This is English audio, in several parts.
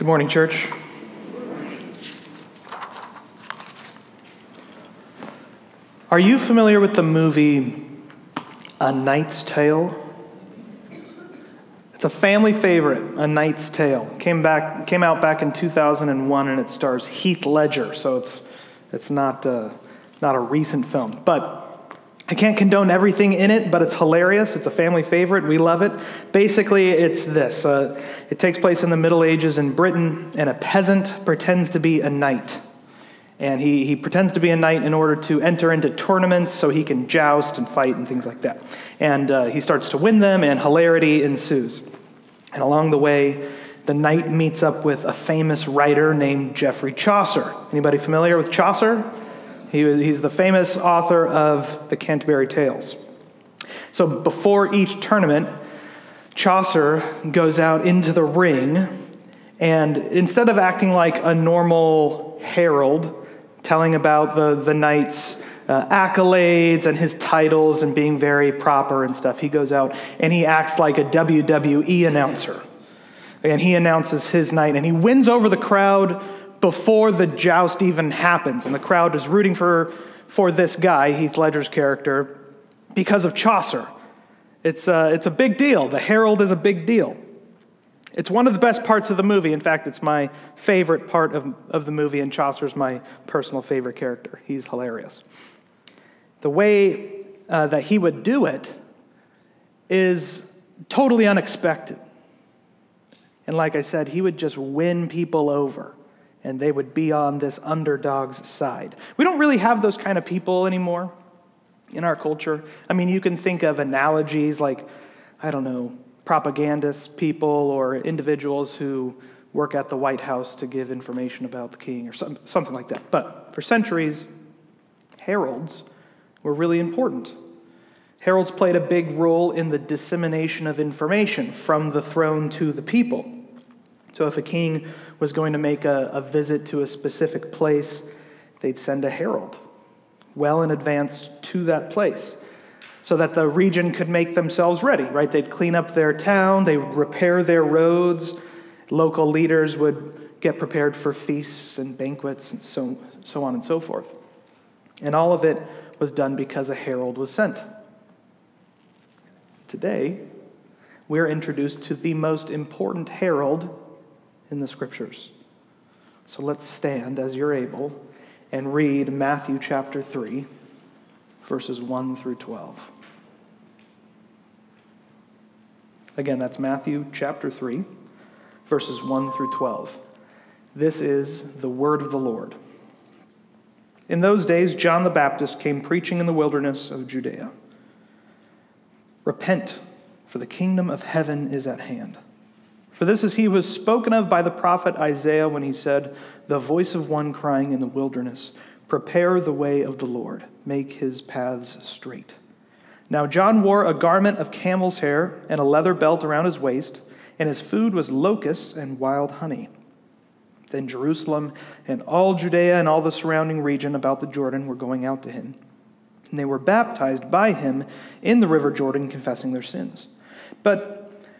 Good morning, church. Are you familiar with the movie A Knight's Tale? It's a family favorite, A Knight's Tale. Came back, came out back in 2001, and it stars Heath Ledger. So it's it's not uh, not a recent film, but I can't condone everything in it, but it's hilarious. It's a family favorite. We love it. Basically, it's this uh, it takes place in the Middle Ages in Britain, and a peasant pretends to be a knight. And he, he pretends to be a knight in order to enter into tournaments so he can joust and fight and things like that. And uh, he starts to win them, and hilarity ensues. And along the way, the knight meets up with a famous writer named Geoffrey Chaucer. Anybody familiar with Chaucer? He, he's the famous author of the Canterbury Tales. So before each tournament, Chaucer goes out into the ring, and instead of acting like a normal herald, telling about the, the knight's uh, accolades and his titles and being very proper and stuff. He goes out and he acts like a WWE announcer. And he announces his knight and he wins over the crowd before the joust even happens. And the crowd is rooting for, for this guy, Heath Ledger's character, because of Chaucer. It's a, uh, it's a big deal. The herald is a big deal. It's one of the best parts of the movie. In fact, it's my favorite part of, of the movie, and Chaucer's my personal favorite character. He's hilarious. The way uh, that he would do it is totally unexpected. And like I said, he would just win people over, and they would be on this underdog's side. We don't really have those kind of people anymore in our culture. I mean, you can think of analogies like, I don't know, propagandist people, or individuals who work at the White House to give information about the king or some, something like that. But for centuries, heralds were really important. Heralds played a big role in the dissemination of information from the throne to the people. So if a king was going to make a, a visit to a specific place, they'd send a herald well in advance to that place so that the region could make themselves ready, right? They'd clean up their town, they would repair their roads, local leaders would get prepared for feasts and banquets and so, so on and so forth. And all of it was done because a herald was sent. Today, we're introduced to the most important herald in the scriptures. So let's stand as you're able and read Matthew chapter 3 verses 1 through 12. Again, that's Matthew chapter 3, verses 1 through 12. This is the word of the Lord. In those days, John the Baptist came preaching in the wilderness of Judea Repent, for the kingdom of heaven is at hand. For this is he who was spoken of by the prophet Isaiah when he said, The voice of one crying in the wilderness, Prepare the way of the Lord, make his paths straight. Now John wore a garment of camel's hair and a leather belt around his waist, and his food was locusts and wild honey. Then Jerusalem and all Judea and all the surrounding region about the Jordan were going out to him. And they were baptized by him in the river Jordan, confessing their sins. But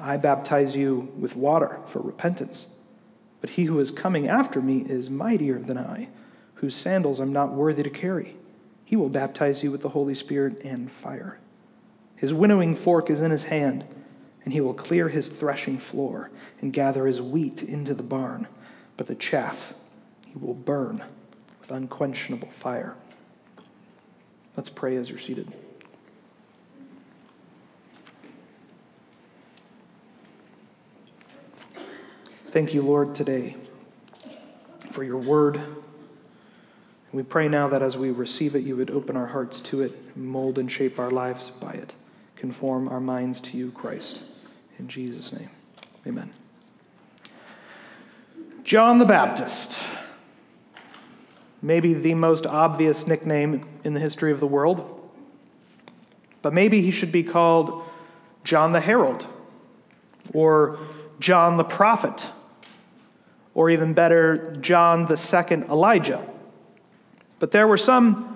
I baptize you with water for repentance, but he who is coming after me is mightier than I whose sandals I'm not worthy to carry. He will baptize you with the Holy Spirit and fire. His winnowing fork is in his hand, and he will clear his threshing floor and gather his wheat into the barn, but the chaff he will burn with unquenchable fire. Let's pray as you're seated. Thank you, Lord, today for your word. We pray now that as we receive it, you would open our hearts to it, mold and shape our lives by it, conform our minds to you, Christ. In Jesus' name, amen. John the Baptist. Maybe the most obvious nickname in the history of the world. But maybe he should be called John the Herald, or John the Prophet, or even better, John the Second Elijah. But there were some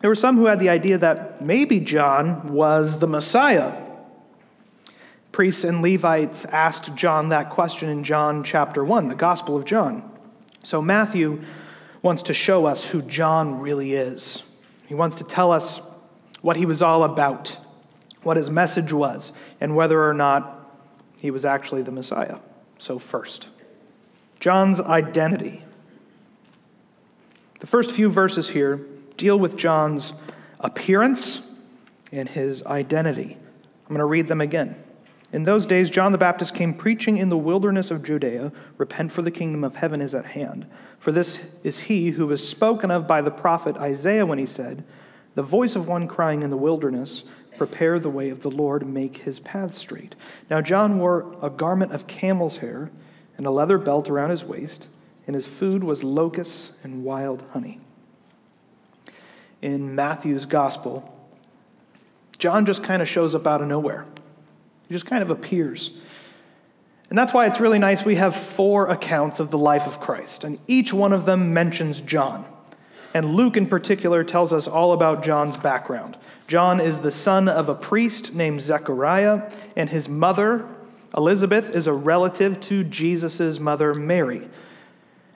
there were some who had the idea that maybe John was the Messiah. Priests and Levites asked John that question in John chapter 1, the Gospel of John. So Matthew wants to show us who John really is. He wants to tell us what he was all about, what his message was, and whether or not he was actually the Messiah. So, first, John's identity. The first few verses here deal with John's appearance and his identity. I'm going to read them again. In those days, John the Baptist came preaching in the wilderness of Judea Repent, for the kingdom of heaven is at hand. For this is he who was spoken of by the prophet Isaiah when he said, The voice of one crying in the wilderness, Prepare the way of the Lord, make his path straight. Now, John wore a garment of camel's hair and a leather belt around his waist, and his food was locusts and wild honey in Matthew's gospel, John just kind of shows up out of nowhere. He just kind of appears. And that's why it's really nice we have four accounts of the life of Christ, and each one of them mentions John. And Luke, in particular, tells us all about John's background. John is the son of a priest named Zechariah, and his mother, Elizabeth, is a relative to Jesus' mother, Mary.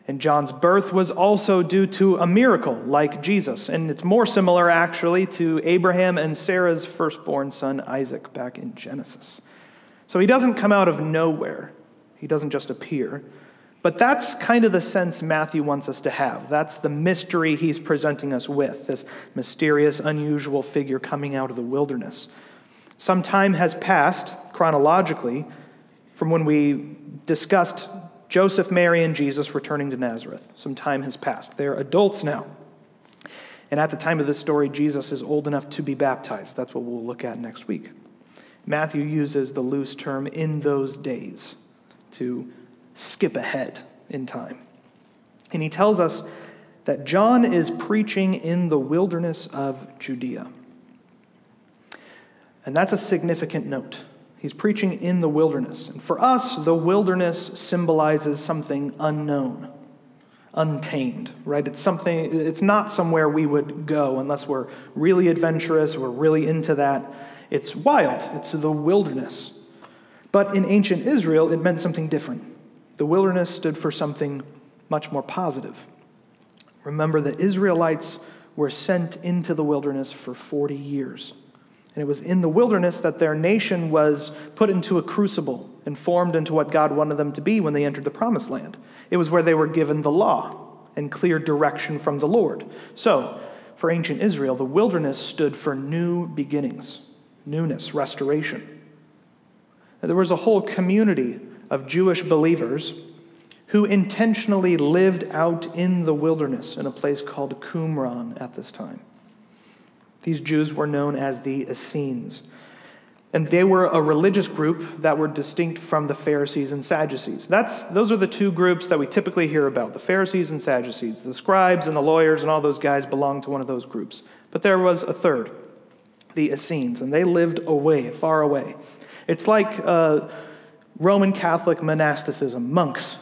And John's birth was also due to a miracle, like Jesus. And it's more similar, actually, to Abraham and Sarah's firstborn son, Isaac, back in Genesis. So he doesn't come out of nowhere, he doesn't just appear. But that's kind of the sense Matthew wants us to have. That's the mystery he's presenting us with this mysterious, unusual figure coming out of the wilderness. Some time has passed, chronologically, from when we discussed Joseph, Mary, and Jesus returning to Nazareth. Some time has passed. They're adults now. And at the time of this story, Jesus is old enough to be baptized. That's what we'll look at next week. Matthew uses the loose term in those days to skip ahead in time. And he tells us that John is preaching in the wilderness of Judea. And that's a significant note. He's preaching in the wilderness. And for us, the wilderness symbolizes something unknown, untamed, right? It's something, it's not somewhere we would go unless we're really adventurous, we're really into that. It's wild, it's the wilderness. But in ancient Israel, it meant something different. The wilderness stood for something much more positive. Remember, the Israelites were sent into the wilderness for 40 years. And it was in the wilderness that their nation was put into a crucible and formed into what God wanted them to be when they entered the promised land. It was where they were given the law and clear direction from the Lord. So, for ancient Israel, the wilderness stood for new beginnings, newness, restoration. And there was a whole community of Jewish believers who intentionally lived out in the wilderness in a place called Qumran at this time. These Jews were known as the Essenes. And they were a religious group that were distinct from the Pharisees and Sadducees. That's, those are the two groups that we typically hear about the Pharisees and Sadducees. The scribes and the lawyers and all those guys belonged to one of those groups. But there was a third, the Essenes, and they lived away, far away. It's like uh, Roman Catholic monasticism, monks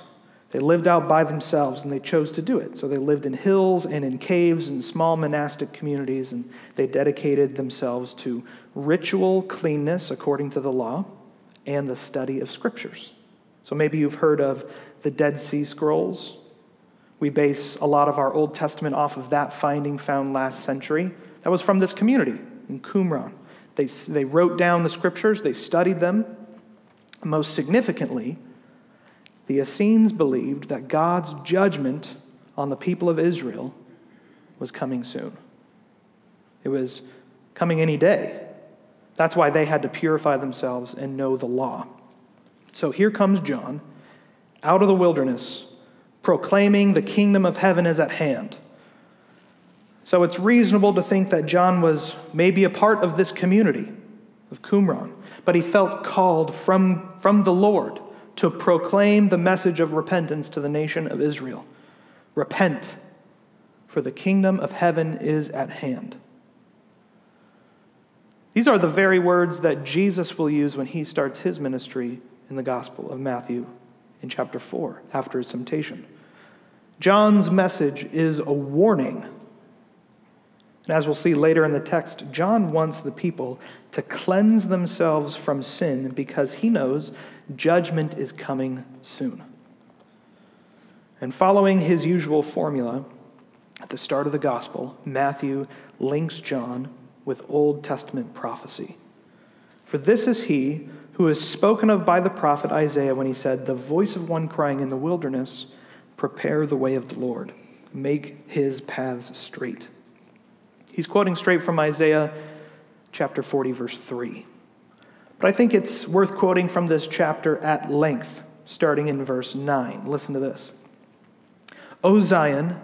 they lived out by themselves and they chose to do it. So they lived in hills and in caves and small monastic communities, and they dedicated themselves to ritual cleanness according to the law and the study of scriptures. So maybe you've heard of the Dead Sea Scrolls. We base a lot of our Old Testament off of that finding found last century. That was from this community in Qumran. They, they wrote down the scriptures, they studied them. Most significantly, the Essenes believed that God's judgment on the people of Israel was coming soon. It was coming any day. That's why they had to purify themselves and know the law. So here comes John out of the wilderness, proclaiming the kingdom of heaven is at hand. So it's reasonable to think that John was maybe a part of this community of Qumran, but he felt called from, from the Lord to proclaim the message of repentance to the nation of Israel. Repent, for the kingdom of heaven is at hand. These are the very words that Jesus will use when he starts his ministry in the Gospel of Matthew in chapter 4 after his temptation. John's message is a warning. And as we'll see later in the text, John wants the people to cleanse themselves from sin because he knows judgment is coming soon. And following his usual formula, at the start of the gospel, Matthew links John with Old Testament prophecy. For this is he who is spoken of by the prophet Isaiah when he said, The voice of one crying in the wilderness, Prepare the way of the Lord, make his paths straight. He's quoting straight from Isaiah chapter 40, verse 3. But I think it's worth quoting from this chapter at length, starting in verse 9. Listen to this. O Zion,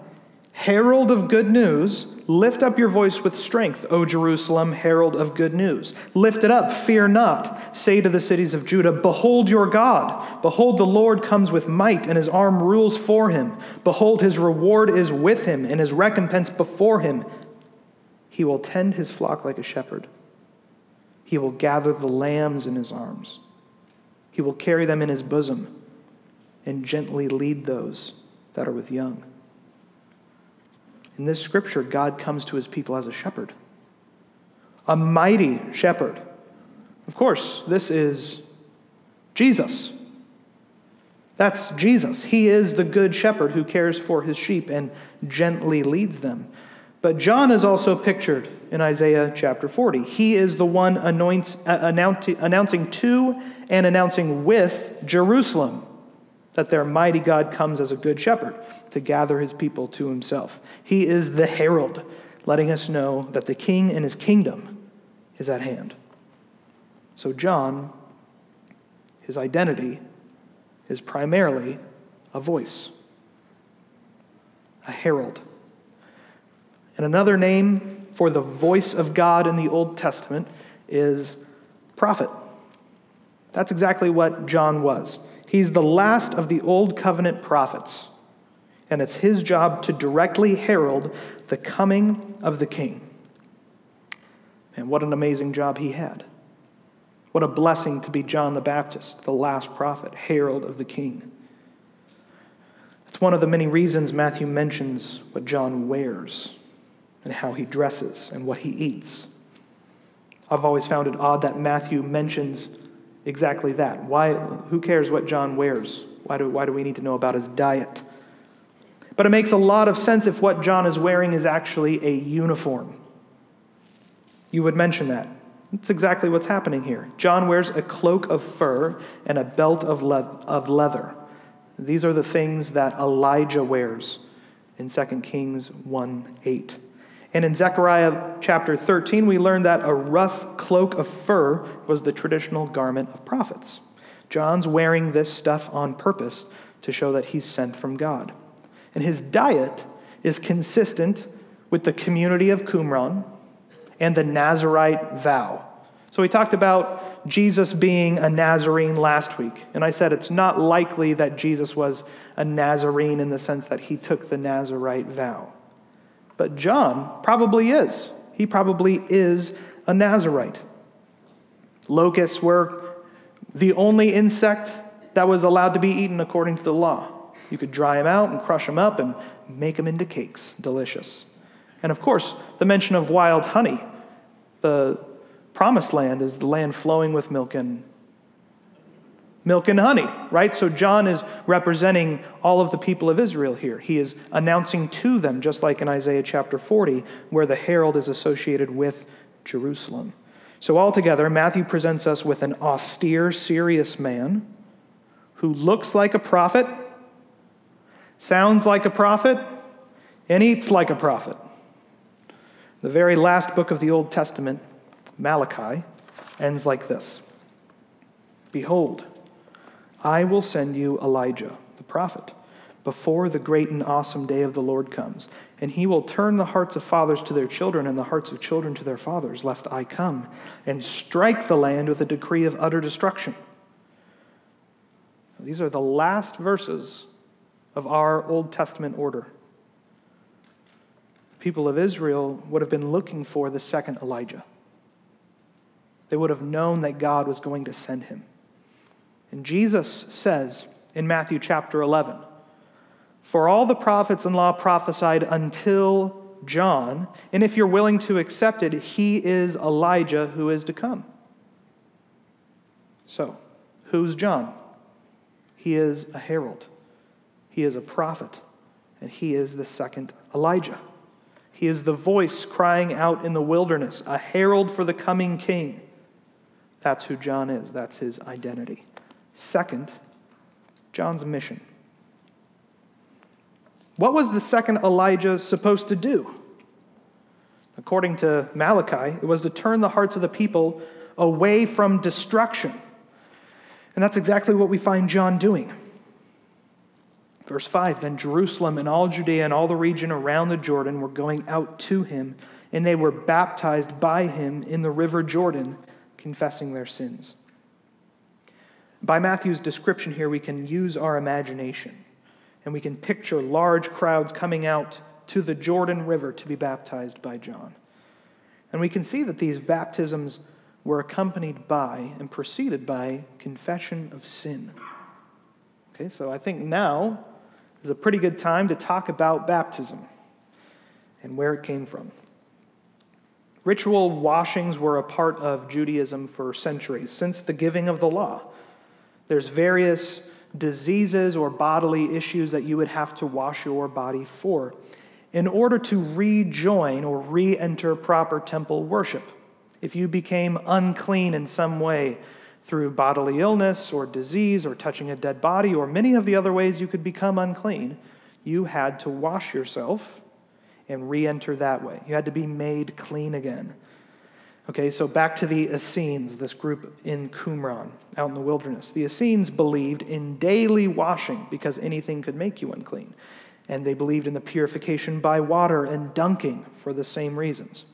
herald of good news, lift up your voice with strength, O Jerusalem, herald of good news. Lift it up, fear not. Say to the cities of Judah, Behold your God. Behold, the Lord comes with might, and his arm rules for him. Behold, his reward is with him, and his recompense before him. He will tend his flock like a shepherd. He will gather the lambs in his arms. He will carry them in his bosom and gently lead those that are with young. In this scripture, God comes to his people as a shepherd, a mighty shepherd. Of course, this is Jesus. That's Jesus. He is the good shepherd who cares for his sheep and gently leads them. But John is also pictured in Isaiah chapter 40. He is the one uh, announcing to and announcing with Jerusalem that their mighty God comes as a good shepherd to gather his people to himself. He is the herald, letting us know that the king and his kingdom is at hand. So, John, his identity is primarily a voice, a herald. And another name for the voice of God in the Old Testament is prophet. That's exactly what John was. He's the last of the Old Covenant prophets, and it's his job to directly herald the coming of the king. And what an amazing job he had. What a blessing to be John the Baptist, the last prophet, herald of the king. It's one of the many reasons Matthew mentions what John wears and how he dresses and what he eats. I've always found it odd that Matthew mentions exactly that. Why, who cares what John wears? Why do, why do we need to know about his diet? But it makes a lot of sense if what John is wearing is actually a uniform. You would mention that. That's exactly what's happening here. John wears a cloak of fur and a belt of, le- of leather. These are the things that Elijah wears in 2 Kings 1 8. And in Zechariah chapter 13, we learn that a rough cloak of fur was the traditional garment of prophets. John's wearing this stuff on purpose to show that he's sent from God. And his diet is consistent with the community of Qumran and the Nazarite vow. So we talked about Jesus being a Nazarene last week, and I said it's not likely that Jesus was a Nazarene in the sense that he took the Nazarite vow. But John probably is. He probably is a Nazarite. Locusts were the only insect that was allowed to be eaten according to the law. You could dry them out and crush them up and make them into cakes. Delicious. And of course, the mention of wild honey. The promised land is the land flowing with milk and milk and honey, right? So John is representing all of the people of Israel here. He is announcing to them, just like in Isaiah chapter 40, where the herald is associated with Jerusalem. So, altogether, Matthew presents us with an austere, serious man who looks like a prophet, sounds like a prophet, and eats like a prophet. The very last book of the Old Testament, Malachi, ends like this Behold, I will send you Elijah, the prophet, before the great and awesome day of the Lord comes. And he will turn the hearts of fathers to their children and the hearts of children to their fathers, lest I come and strike the land with a decree of utter destruction. These are the last verses of our Old Testament order. The people of Israel would have been looking for the second Elijah. They would have known that God was going to send him. And Jesus says in Matthew chapter 11, For all the prophets and law prophesied until John, and if you're willing to accept it, he is Elijah who is to come. So, who's John? He is a herald, he is a prophet, and he is the second Elijah. He is the voice crying out in the wilderness, a herald for the coming king. That's who John is, that's his identity. Second, John's mission. What was the second Elijah supposed to do? According to Malachi, it was to turn the hearts of the people away from destruction. And that's exactly what we find John doing. Verse 5 Then Jerusalem and all Judea and all the region around the Jordan were going out to him, and they were baptized by him in the river Jordan, confessing their sins. By Matthew's description here, we can use our imagination and we can picture large crowds coming out to the Jordan River to be baptized by John. And we can see that these baptisms were accompanied by and preceded by confession of sin. Okay, so I think now is a pretty good time to talk about baptism and where it came from. Ritual washings were a part of Judaism for centuries, since the giving of the law. There's various diseases or bodily issues that you would have to wash your body for in order to rejoin or re enter proper temple worship. If you became unclean in some way through bodily illness or disease or touching a dead body or many of the other ways you could become unclean, you had to wash yourself and re enter that way. You had to be made clean again. Okay, so back to the Essenes, this group in Qumran, out in the wilderness. The Essenes believed in daily washing because anything could make you unclean. And they believed in the purification by water and dunking for the same reasons.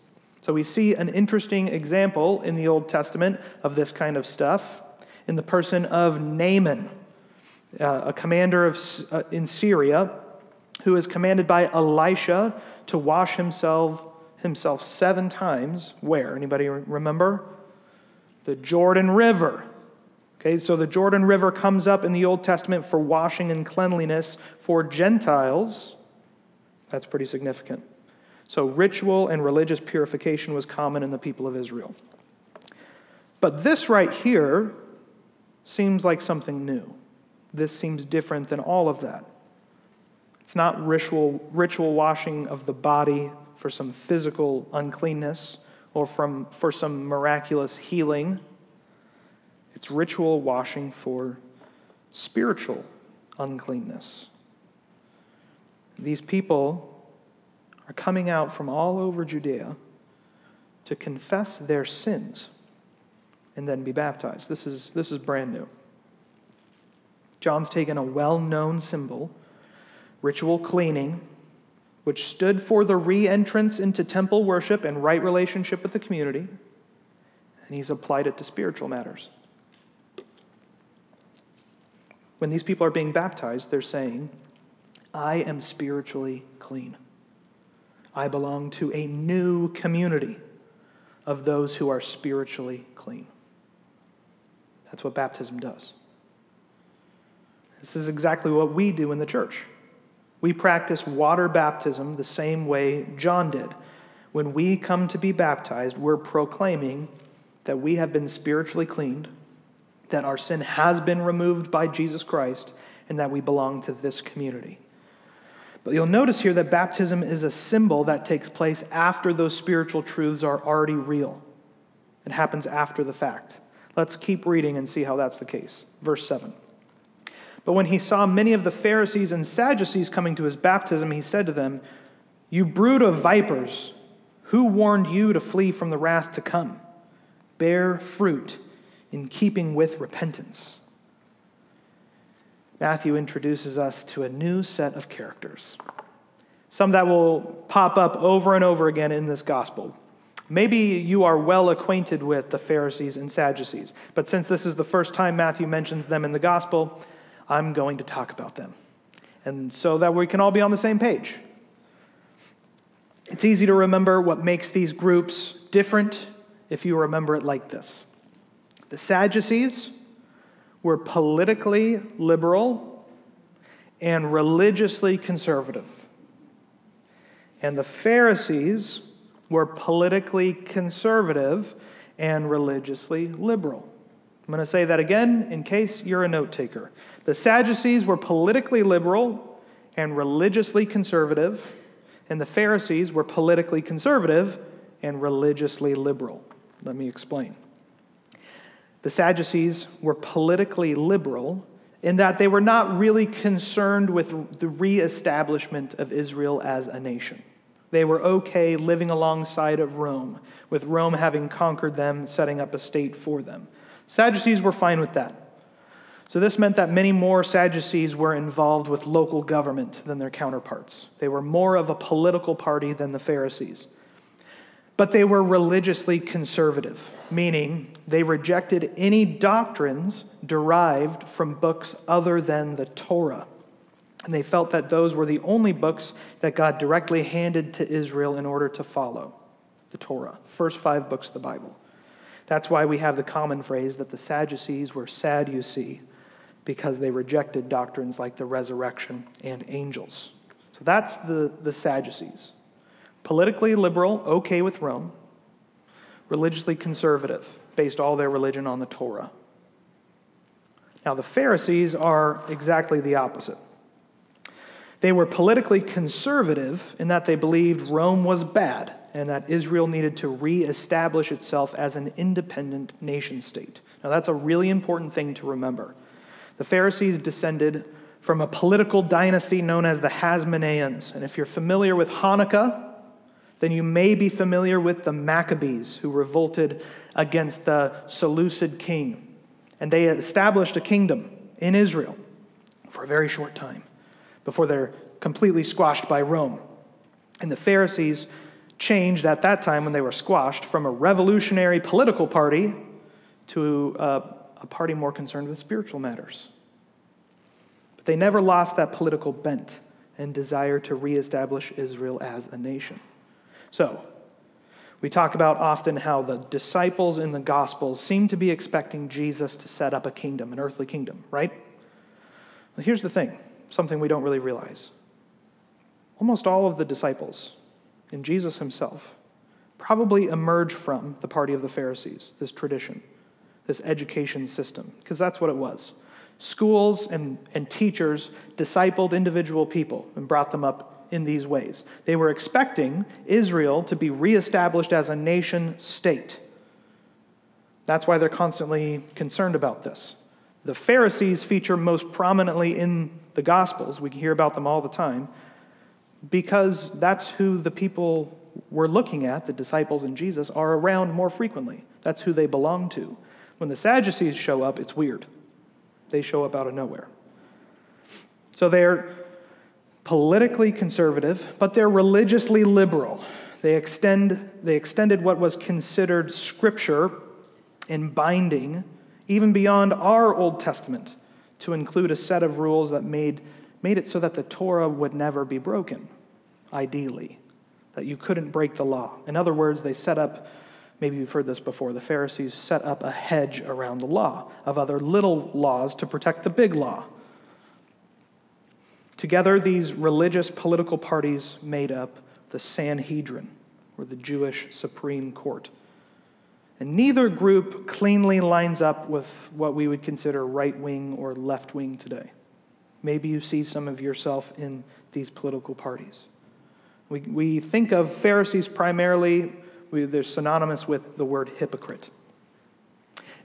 So we see an interesting example in the Old Testament of this kind of stuff in the person of Naaman, uh, a commander of, uh, in Syria who is commanded by Elisha to wash himself himself seven times. Where? Anybody remember? The Jordan River. Okay, so the Jordan River comes up in the Old Testament for washing and cleanliness for Gentiles. That's pretty significant. So, ritual and religious purification was common in the people of Israel. But this right here seems like something new. This seems different than all of that. It's not ritual, ritual washing of the body for some physical uncleanness or from, for some miraculous healing. It's ritual washing for spiritual uncleanness. These people are coming out from all over Judea to confess their sins and then be baptized. This is, this is brand new. John's taken a well known symbol, ritual cleaning, which stood for the re entrance into temple worship and right relationship with the community, and he's applied it to spiritual matters. When these people are being baptized, they're saying, I am spiritually clean. I belong to a new community of those who are spiritually clean. That's what baptism does. This is exactly what we do in the church. We practice water baptism the same way John did. When we come to be baptized, we're proclaiming that we have been spiritually cleaned, that our sin has been removed by Jesus Christ, and that we belong to this community. But you'll notice here that baptism is a symbol that takes place after those spiritual truths are already real. It happens after the fact. Let's keep reading and see how that's the case. Verse 7. But when he saw many of the Pharisees and Sadducees coming to his baptism, he said to them, You brood of vipers, who warned you to flee from the wrath to come? Bear fruit in keeping with repentance. Matthew introduces us to a new set of characters, some that will pop up over and over again in this gospel. Maybe you are well acquainted with the Pharisees and Sadducees, but since this is the first time Matthew mentions them in the gospel, I'm going to talk about them. And so that we can all be on the same page. It's easy to remember what makes these groups different if you remember it like this the Sadducees were politically liberal and religiously conservative, and the Pharisees were politically conservative and religiously liberal. I'm going to say that again in case you're a note taker. The Sadducees were politically liberal and religiously conservative, and the Pharisees were politically conservative and religiously liberal. Let me explain. The Sadducees were politically liberal in that they were not really concerned with the reestablishment of Israel as a nation. They were okay living alongside of Rome, with Rome having conquered them, setting up a state for them. Sadducees were fine with that. So, this meant that many more Sadducees were involved with local government than their counterparts. They were more of a political party than the Pharisees. But they were religiously conservative, meaning they rejected any doctrines derived from books other than the Torah. And they felt that those were the only books that God directly handed to Israel in order to follow the Torah, first five books of the Bible. That's why we have the common phrase that the Sadducees were sad, you see, because they rejected doctrines like the resurrection and angels. So that's the, the Sadducees. Politically liberal, okay with Rome. Religiously conservative, based all their religion on the Torah. Now, the Pharisees are exactly the opposite. They were politically conservative in that they believed Rome was bad and that Israel needed to reestablish itself as an independent nation state. Now, that's a really important thing to remember. The Pharisees descended from a political dynasty known as the Hasmoneans. And if you're familiar with Hanukkah, then you may be familiar with the Maccabees who revolted against the Seleucid king. And they established a kingdom in Israel for a very short time before they're completely squashed by Rome. And the Pharisees changed at that time when they were squashed from a revolutionary political party to a, a party more concerned with spiritual matters. But they never lost that political bent and desire to reestablish Israel as a nation. So, we talk about often how the disciples in the Gospels seem to be expecting Jesus to set up a kingdom, an earthly kingdom, right? Well, here's the thing something we don't really realize. Almost all of the disciples, and Jesus himself, probably emerge from the party of the Pharisees, this tradition, this education system, because that's what it was. Schools and, and teachers discipled individual people and brought them up in these ways. They were expecting Israel to be reestablished as a nation state. That's why they're constantly concerned about this. The Pharisees feature most prominently in the Gospels. We hear about them all the time because that's who the people we're looking at, the disciples and Jesus, are around more frequently. That's who they belong to. When the Sadducees show up, it's weird. They show up out of nowhere. So they're politically conservative, but they're religiously liberal. They, extend, they extended what was considered scripture and binding even beyond our Old Testament to include a set of rules that made, made it so that the Torah would never be broken, ideally, that you couldn't break the law. In other words, they set up, maybe you've heard this before, the Pharisees set up a hedge around the law of other little laws to protect the big law. Together, these religious political parties made up the Sanhedrin, or the Jewish Supreme Court. And neither group cleanly lines up with what we would consider right wing or left wing today. Maybe you see some of yourself in these political parties. We, we think of Pharisees primarily, we, they're synonymous with the word hypocrite.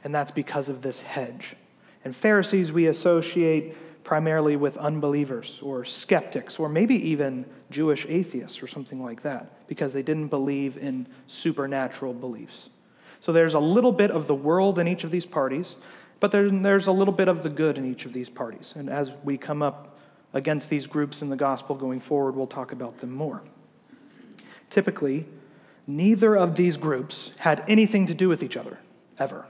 And that's because of this hedge. And Pharisees we associate primarily with unbelievers or skeptics or maybe even Jewish atheists or something like that because they didn't believe in supernatural beliefs. So there's a little bit of the world in each of these parties, but there's a little bit of the good in each of these parties. And as we come up against these groups in the gospel going forward, we'll talk about them more. Typically, neither of these groups had anything to do with each other, ever.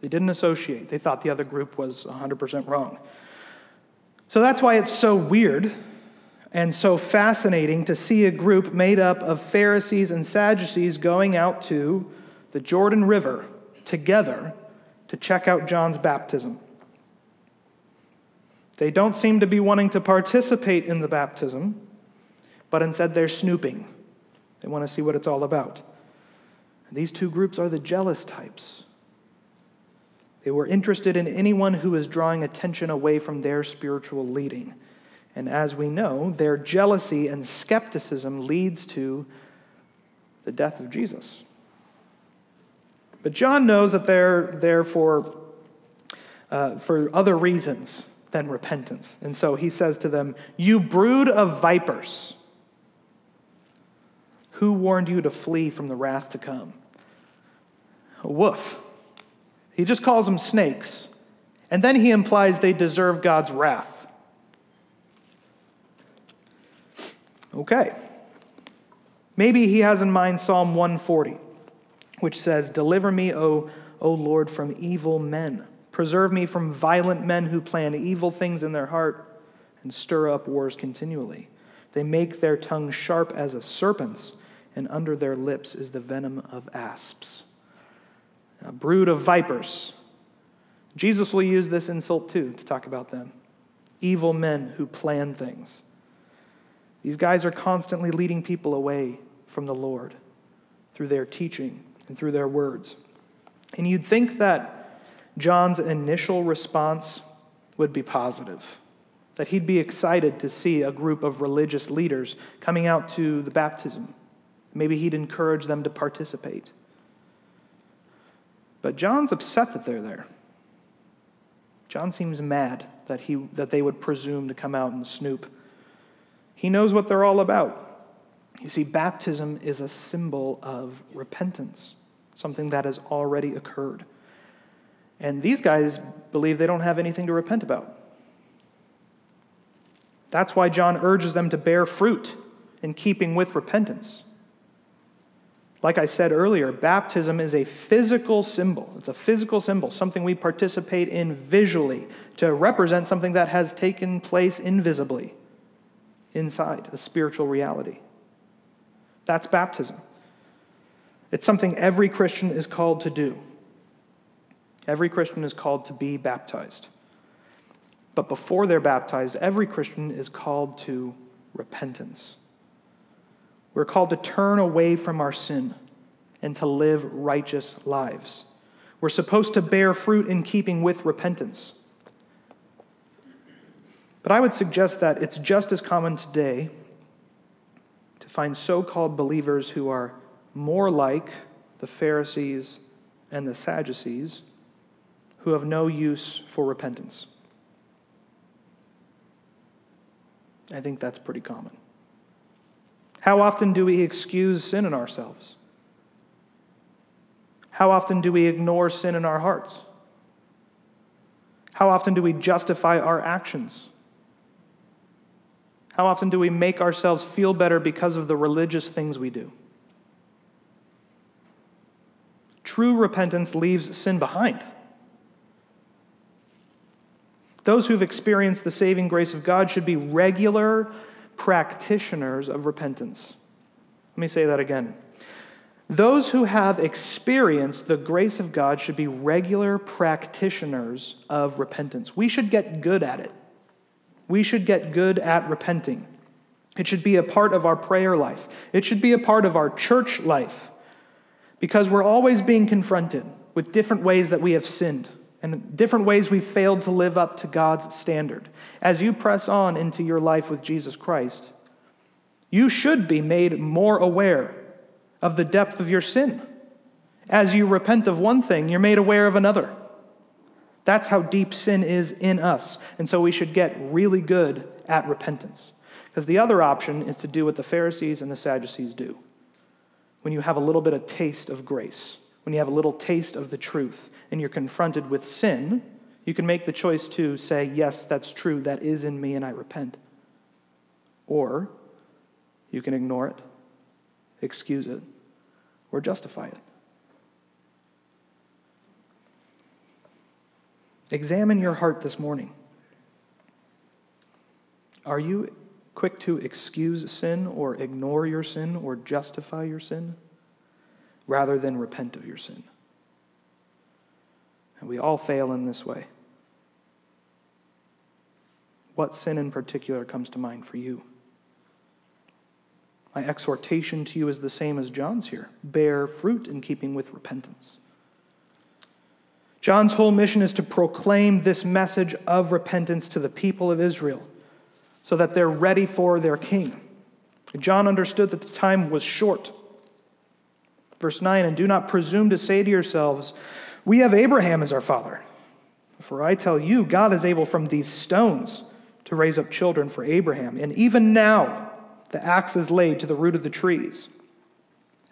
They didn't associate. They thought the other group was 100% wrong. So that's why it's so weird and so fascinating to see a group made up of Pharisees and Sadducees going out to the Jordan River together to check out John's baptism. They don't seem to be wanting to participate in the baptism, but instead they're snooping. They want to see what it's all about. And these two groups are the jealous types. They were interested in anyone who was drawing attention away from their spiritual leading. And as we know, their jealousy and skepticism leads to the death of Jesus. But John knows that they're there for, uh, for other reasons than repentance. And so he says to them, You brood of vipers, who warned you to flee from the wrath to come? Woof. He just calls them snakes. And then he implies they deserve God's wrath. Okay. Maybe he has in mind Psalm 140, which says, Deliver me, O, o Lord, from evil men. Preserve me from violent men who plan evil things in their heart and stir up wars continually. They make their tongue sharp as a serpent's, and under their lips is the venom of asps. A brood of vipers. Jesus will use this insult too to talk about them. Evil men who plan things. These guys are constantly leading people away from the Lord through their teaching and through their words. And you'd think that John's initial response would be positive, that he'd be excited to see a group of religious leaders coming out to the baptism. Maybe he'd encourage them to participate. But John's upset that they're there. John seems mad that, he, that they would presume to come out and snoop. He knows what they're all about. You see, baptism is a symbol of repentance, something that has already occurred. And these guys believe they don't have anything to repent about. That's why John urges them to bear fruit in keeping with repentance. Like I said earlier, baptism is a physical symbol. It's a physical symbol, something we participate in visually to represent something that has taken place invisibly inside, a spiritual reality. That's baptism. It's something every Christian is called to do. Every Christian is called to be baptized. But before they're baptized, every Christian is called to repentance. We're called to turn away from our sin and to live righteous lives. We're supposed to bear fruit in keeping with repentance. But I would suggest that it's just as common today to find so called believers who are more like the Pharisees and the Sadducees who have no use for repentance. I think that's pretty common. How often do we excuse sin in ourselves? How often do we ignore sin in our hearts? How often do we justify our actions? How often do we make ourselves feel better because of the religious things we do? True repentance leaves sin behind. Those who've experienced the saving grace of God should be regular practitioners of repentance. Let me say that again. Those who have experienced the grace of God should be regular practitioners of repentance. We should get good at it. We should get good at repenting. It should be a part of our prayer life, it should be a part of our church life because we're always being confronted with different ways that we have sinned and different ways we've failed to live up to God's standard. As you press on into your life with Jesus Christ, you should be made more aware of the depth of your sin. As you repent of one thing, you're made aware of another. That's how deep sin is in us. And so we should get really good at repentance. Because the other option is to do what the Pharisees and the Sadducees do. When you have a little bit of taste of grace, when you have a little taste of the truth, and you're confronted with sin, you can make the choice to say, Yes, that's true, that is in me, and I repent. Or you can ignore it, excuse it, or justify it. Examine your heart this morning. Are you quick to excuse sin or ignore your sin or justify your sin rather than repent of your sin? And we all fail in this way. What sin in particular comes to mind for you? My exhortation to you is the same as John's here bear fruit in keeping with repentance. John's whole mission is to proclaim this message of repentance to the people of Israel so that they're ready for their king. John understood that the time was short. Verse 9, and do not presume to say to yourselves, We have Abraham as our father. For I tell you, God is able from these stones to raise up children for Abraham. And even now, the axe is laid to the root of the trees.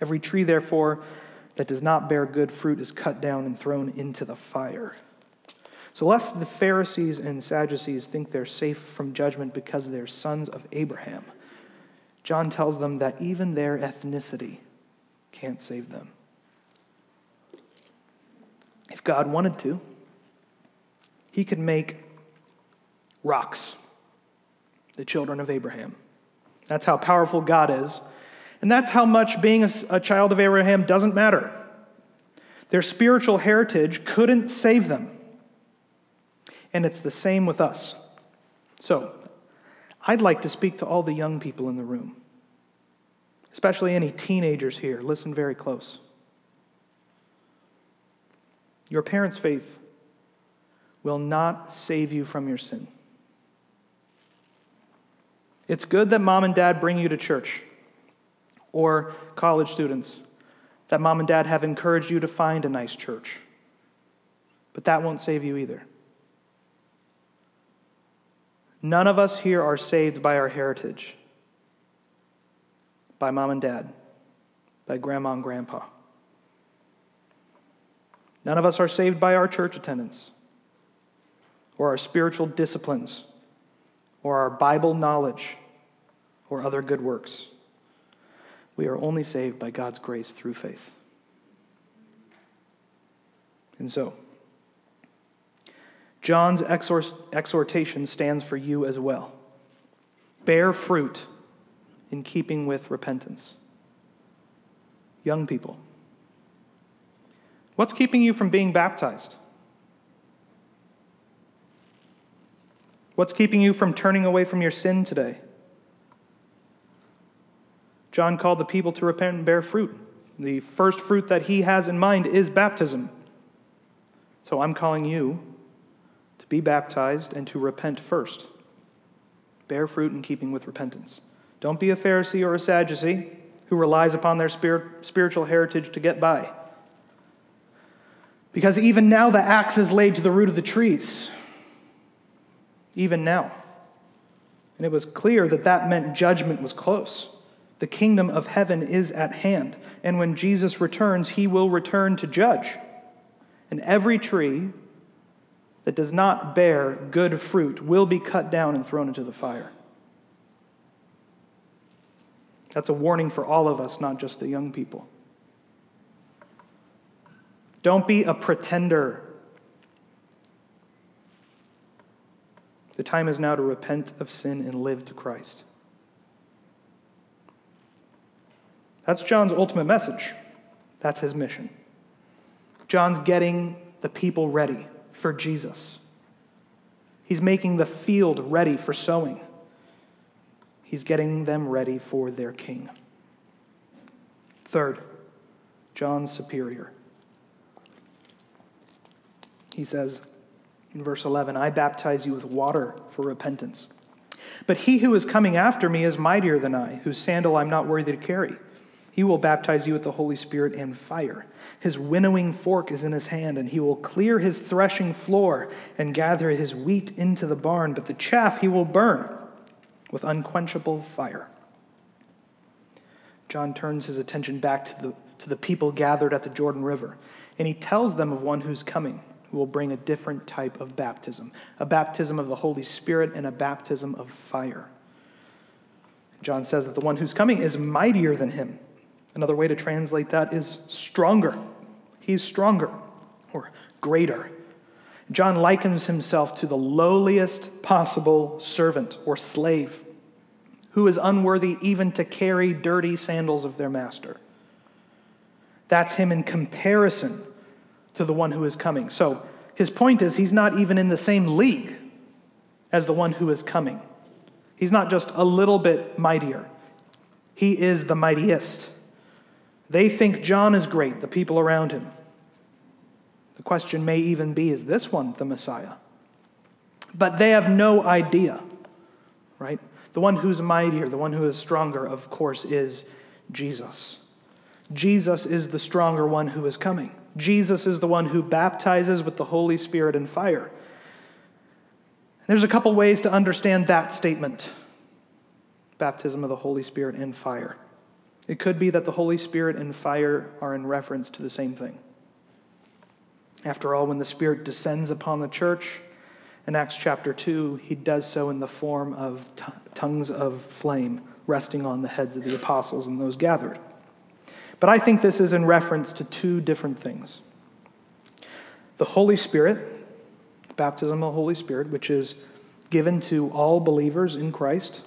Every tree, therefore, that does not bear good fruit is cut down and thrown into the fire. So, lest the Pharisees and Sadducees think they're safe from judgment because they're sons of Abraham, John tells them that even their ethnicity can't save them. If God wanted to, he could make rocks the children of Abraham. That's how powerful God is. And that's how much being a, a, child of Abraham doesn't matter. Their spiritual heritage couldn't save them. And it's the same with us. So, I'd like to speak to all the young people in the room, especially any teenagers here. Listen very close. Your parents' faith will not save you from your sin. It's good that mom and dad bring you to church, or college students, that mom and dad have encouraged you to find a nice church. But that won't save you either. None of us here are saved by our heritage, by mom and dad, by grandma and grandpa. None of us are saved by our church attendance, or our spiritual disciplines or our Bible knowledge or other good works. We are only saved by God's grace through faith. And so, John's exhortation stands for you as well. Bear fruit in keeping with repentance. Young people, what's keeping you from being baptized? What's keeping you from turning away from your sin today? John called the people to repent and bear fruit. The first fruit that he has in mind is baptism. So I'm calling you to be baptized and to repent first. Bear fruit in keeping with repentance. Don't be a Pharisee or a Sadducee who relies upon their spirit, spiritual heritage to get by. Because even now the axe is laid to the root of the trees even now. And it was clear that that meant judgment was close. The kingdom of heaven is at hand. And when Jesus returns, he will return to judge. And every tree that does not bear good fruit will be cut down and thrown into the fire. That's a warning for all of us, not just the young people. Don't be a pretender The time is now to repent of sin and live to Christ. That's John's ultimate message. That's his mission. John's getting the people ready for Jesus. He's making the field ready for sowing. He's getting them ready for their king. Third, John's superior. He says, in verse 11, I baptize you with water for repentance. But he who is coming after me is mightier than I, whose sandal I'm not worthy to carry. He will baptize you with the Holy Spirit and fire. His winnowing fork is in his hand, and he will clear his threshing floor and gather his wheat into the barn, but the chaff he will burn with unquenchable fire. John turns his attention back to the, to the people gathered at the Jordan River, and he tells them of one who's coming who will bring a different type of baptism a baptism of the Holy Spirit and a baptism of fire. John says that the one who's coming is mightier than him. Another way to translate that is stronger. He's stronger or greater. John likens himself to the lowliest possible servant or slave who is unworthy even to carry dirty sandals of their master. That's him in comparison to the one who is coming. So his point is he's not even in the same league as the one who is coming. He's not just a little bit mightier, he is the mightiest. They think John is great, the people around him. Question may even be is this one the Messiah? But they have no idea, right? The one who's mightier, the one who is stronger, of course, is Jesus. Jesus is the stronger one who is coming. Jesus is the one who baptizes with the Holy Spirit and fire. There's a couple ways to understand that statement baptism of the Holy Spirit and fire. It could be that the Holy Spirit and fire are in reference to the same thing. After all, when the Spirit descends upon the church in Acts chapter 2, he does so in the form of t- tongues of flame resting on the heads of the apostles and those gathered. But I think this is in reference to two different things the Holy Spirit, baptism of the Holy Spirit, which is given to all believers in Christ,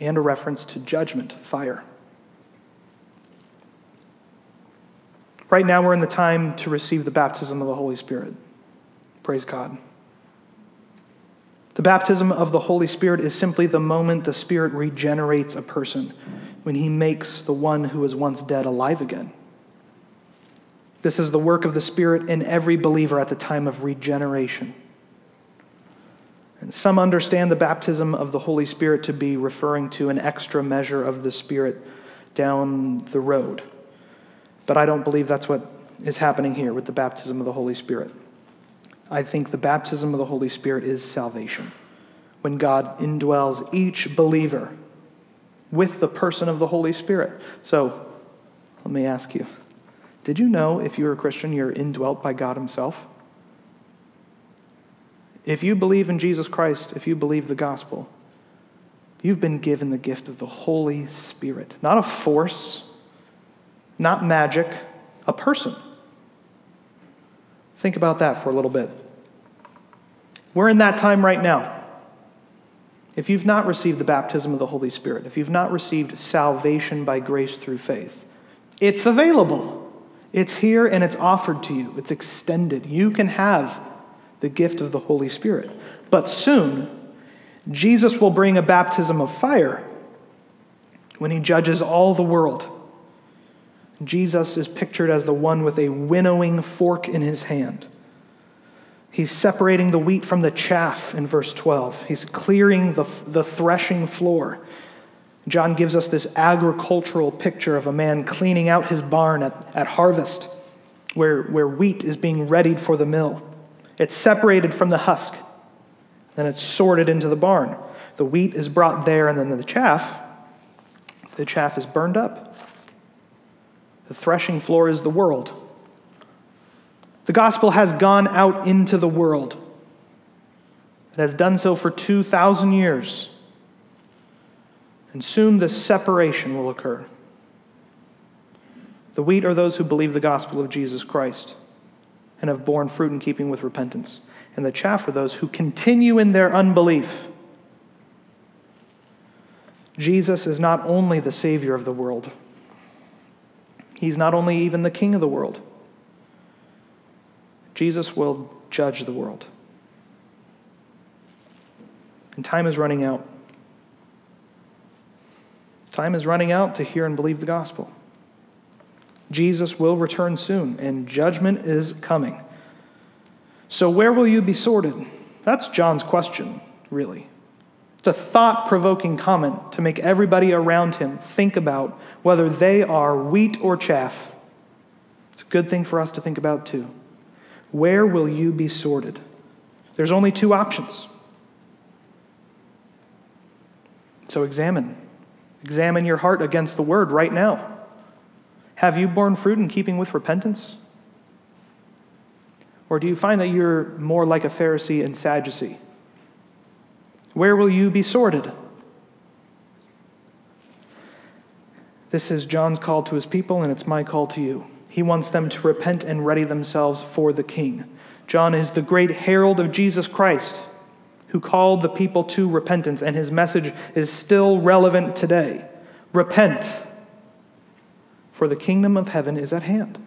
and a reference to judgment, fire. Right now, we're in the time to receive the baptism of the Holy Spirit. Praise God. The baptism of the Holy Spirit is simply the moment the Spirit regenerates a person, when he makes the one who was once dead alive again. This is the work of the Spirit in every believer at the time of regeneration. And some understand the baptism of the Holy Spirit to be referring to an extra measure of the Spirit down the road. But I don't believe that's what is happening here with the baptism of the Holy Spirit. I think the baptism of the Holy Spirit is salvation. When God indwells each believer with the person of the Holy Spirit. So let me ask you did you know if you're a Christian, you're indwelt by God Himself? If you believe in Jesus Christ, if you believe the gospel, you've been given the gift of the Holy Spirit. Not a force, not magic, a person. Think about that for a little bit. We're in that time right now. If you've not received the baptism of the Holy Spirit, if you've not received salvation by grace through faith, it's available. It's here and it's offered to you, it's extended. You can have the gift of the Holy Spirit. But soon, Jesus will bring a baptism of fire when he judges all the world. Jesus is pictured as the one with a winnowing fork in his hand. He's separating the wheat from the chaff in verse 12. He's clearing the, the threshing floor. John gives us this agricultural picture of a man cleaning out his barn at, at harvest, where, where wheat is being readied for the mill. It's separated from the husk, then it's sorted into the barn. The wheat is brought there, and then the chaff, the chaff is burned up. The threshing floor is the world. The gospel has gone out into the world. It has done so for 2,000 years. And soon this separation will occur. The wheat are those who believe the gospel of Jesus Christ and have borne fruit in keeping with repentance. And the chaff are those who continue in their unbelief. Jesus is not only the Savior of the world, He's not only even the King of the world. Jesus will judge the world. And time is running out. Time is running out to hear and believe the gospel. Jesus will return soon, and judgment is coming. So, where will you be sorted? That's John's question, really. It's a thought provoking comment to make everybody around him think about whether they are wheat or chaff. It's a good thing for us to think about, too. Where will you be sorted? There's only two options. So, examine. Examine your heart against the word right now. Have you borne fruit in keeping with repentance? Or do you find that you're more like a Pharisee and Sadducee? Where will you be sorted? This is John's call to his people, and it's my call to you. He wants them to repent and ready themselves for the king. John is the great herald of Jesus Christ who called the people to repentance, and his message is still relevant today. Repent, for the kingdom of heaven is at hand.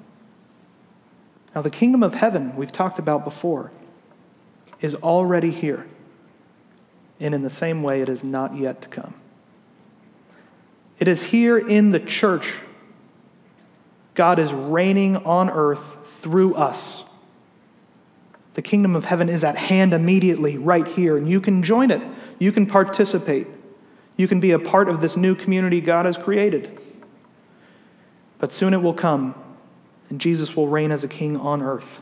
Now, the kingdom of heaven, we've talked about before, is already here, and in the same way, it is not yet to come. It is here in the church. God is reigning on earth through us. The kingdom of heaven is at hand immediately, right here, and you can join it. You can participate. You can be a part of this new community God has created. But soon it will come, and Jesus will reign as a king on earth.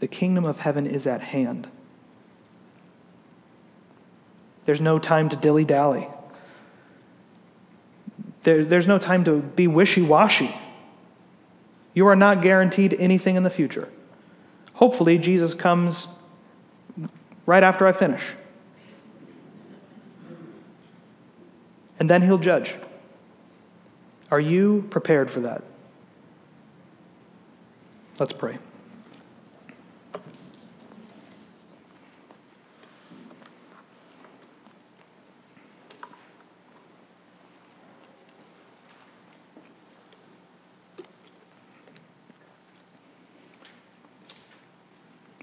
The kingdom of heaven is at hand. There's no time to dilly dally. There, there's no time to be wishy washy. You are not guaranteed anything in the future. Hopefully, Jesus comes right after I finish. And then he'll judge. Are you prepared for that? Let's pray.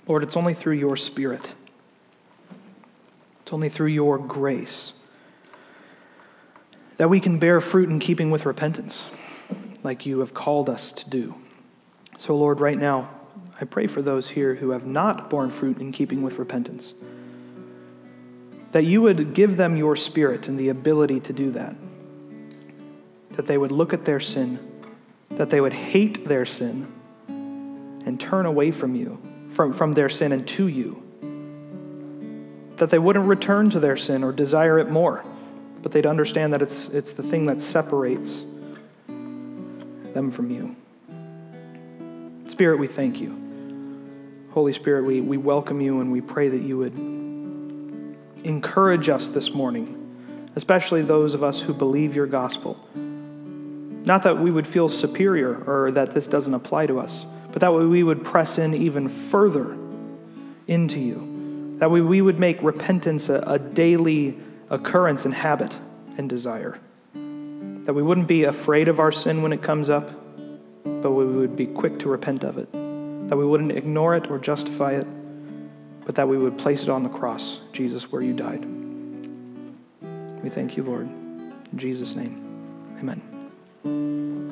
Lord, it's only through your Spirit, it's only through your grace that we can bear fruit in keeping with repentance, like you have called us to do. So, Lord, right now, I pray for those here who have not borne fruit in keeping with repentance, that you would give them your Spirit and the ability to do that, that they would look at their sin, that they would hate their sin, and turn away from you from, from their sin and to you. That they wouldn't return to their sin or desire it more, but they'd understand that it's, it's the thing that separates them from you. Spirit, we thank you. Holy Spirit, we, we welcome you and we pray that you would encourage us this morning, especially those of us who believe your gospel. Not that we would feel superior or that this doesn't apply to us but that way we would press in even further into you. That way we would make repentance a, a daily occurrence and habit and desire. That we wouldn't be afraid of our sin when it comes up, but we would be quick to repent of it. That we wouldn't ignore it or justify it, but that we would place it on the cross, Jesus, where you died. We thank you, Lord. In Jesus' name, amen.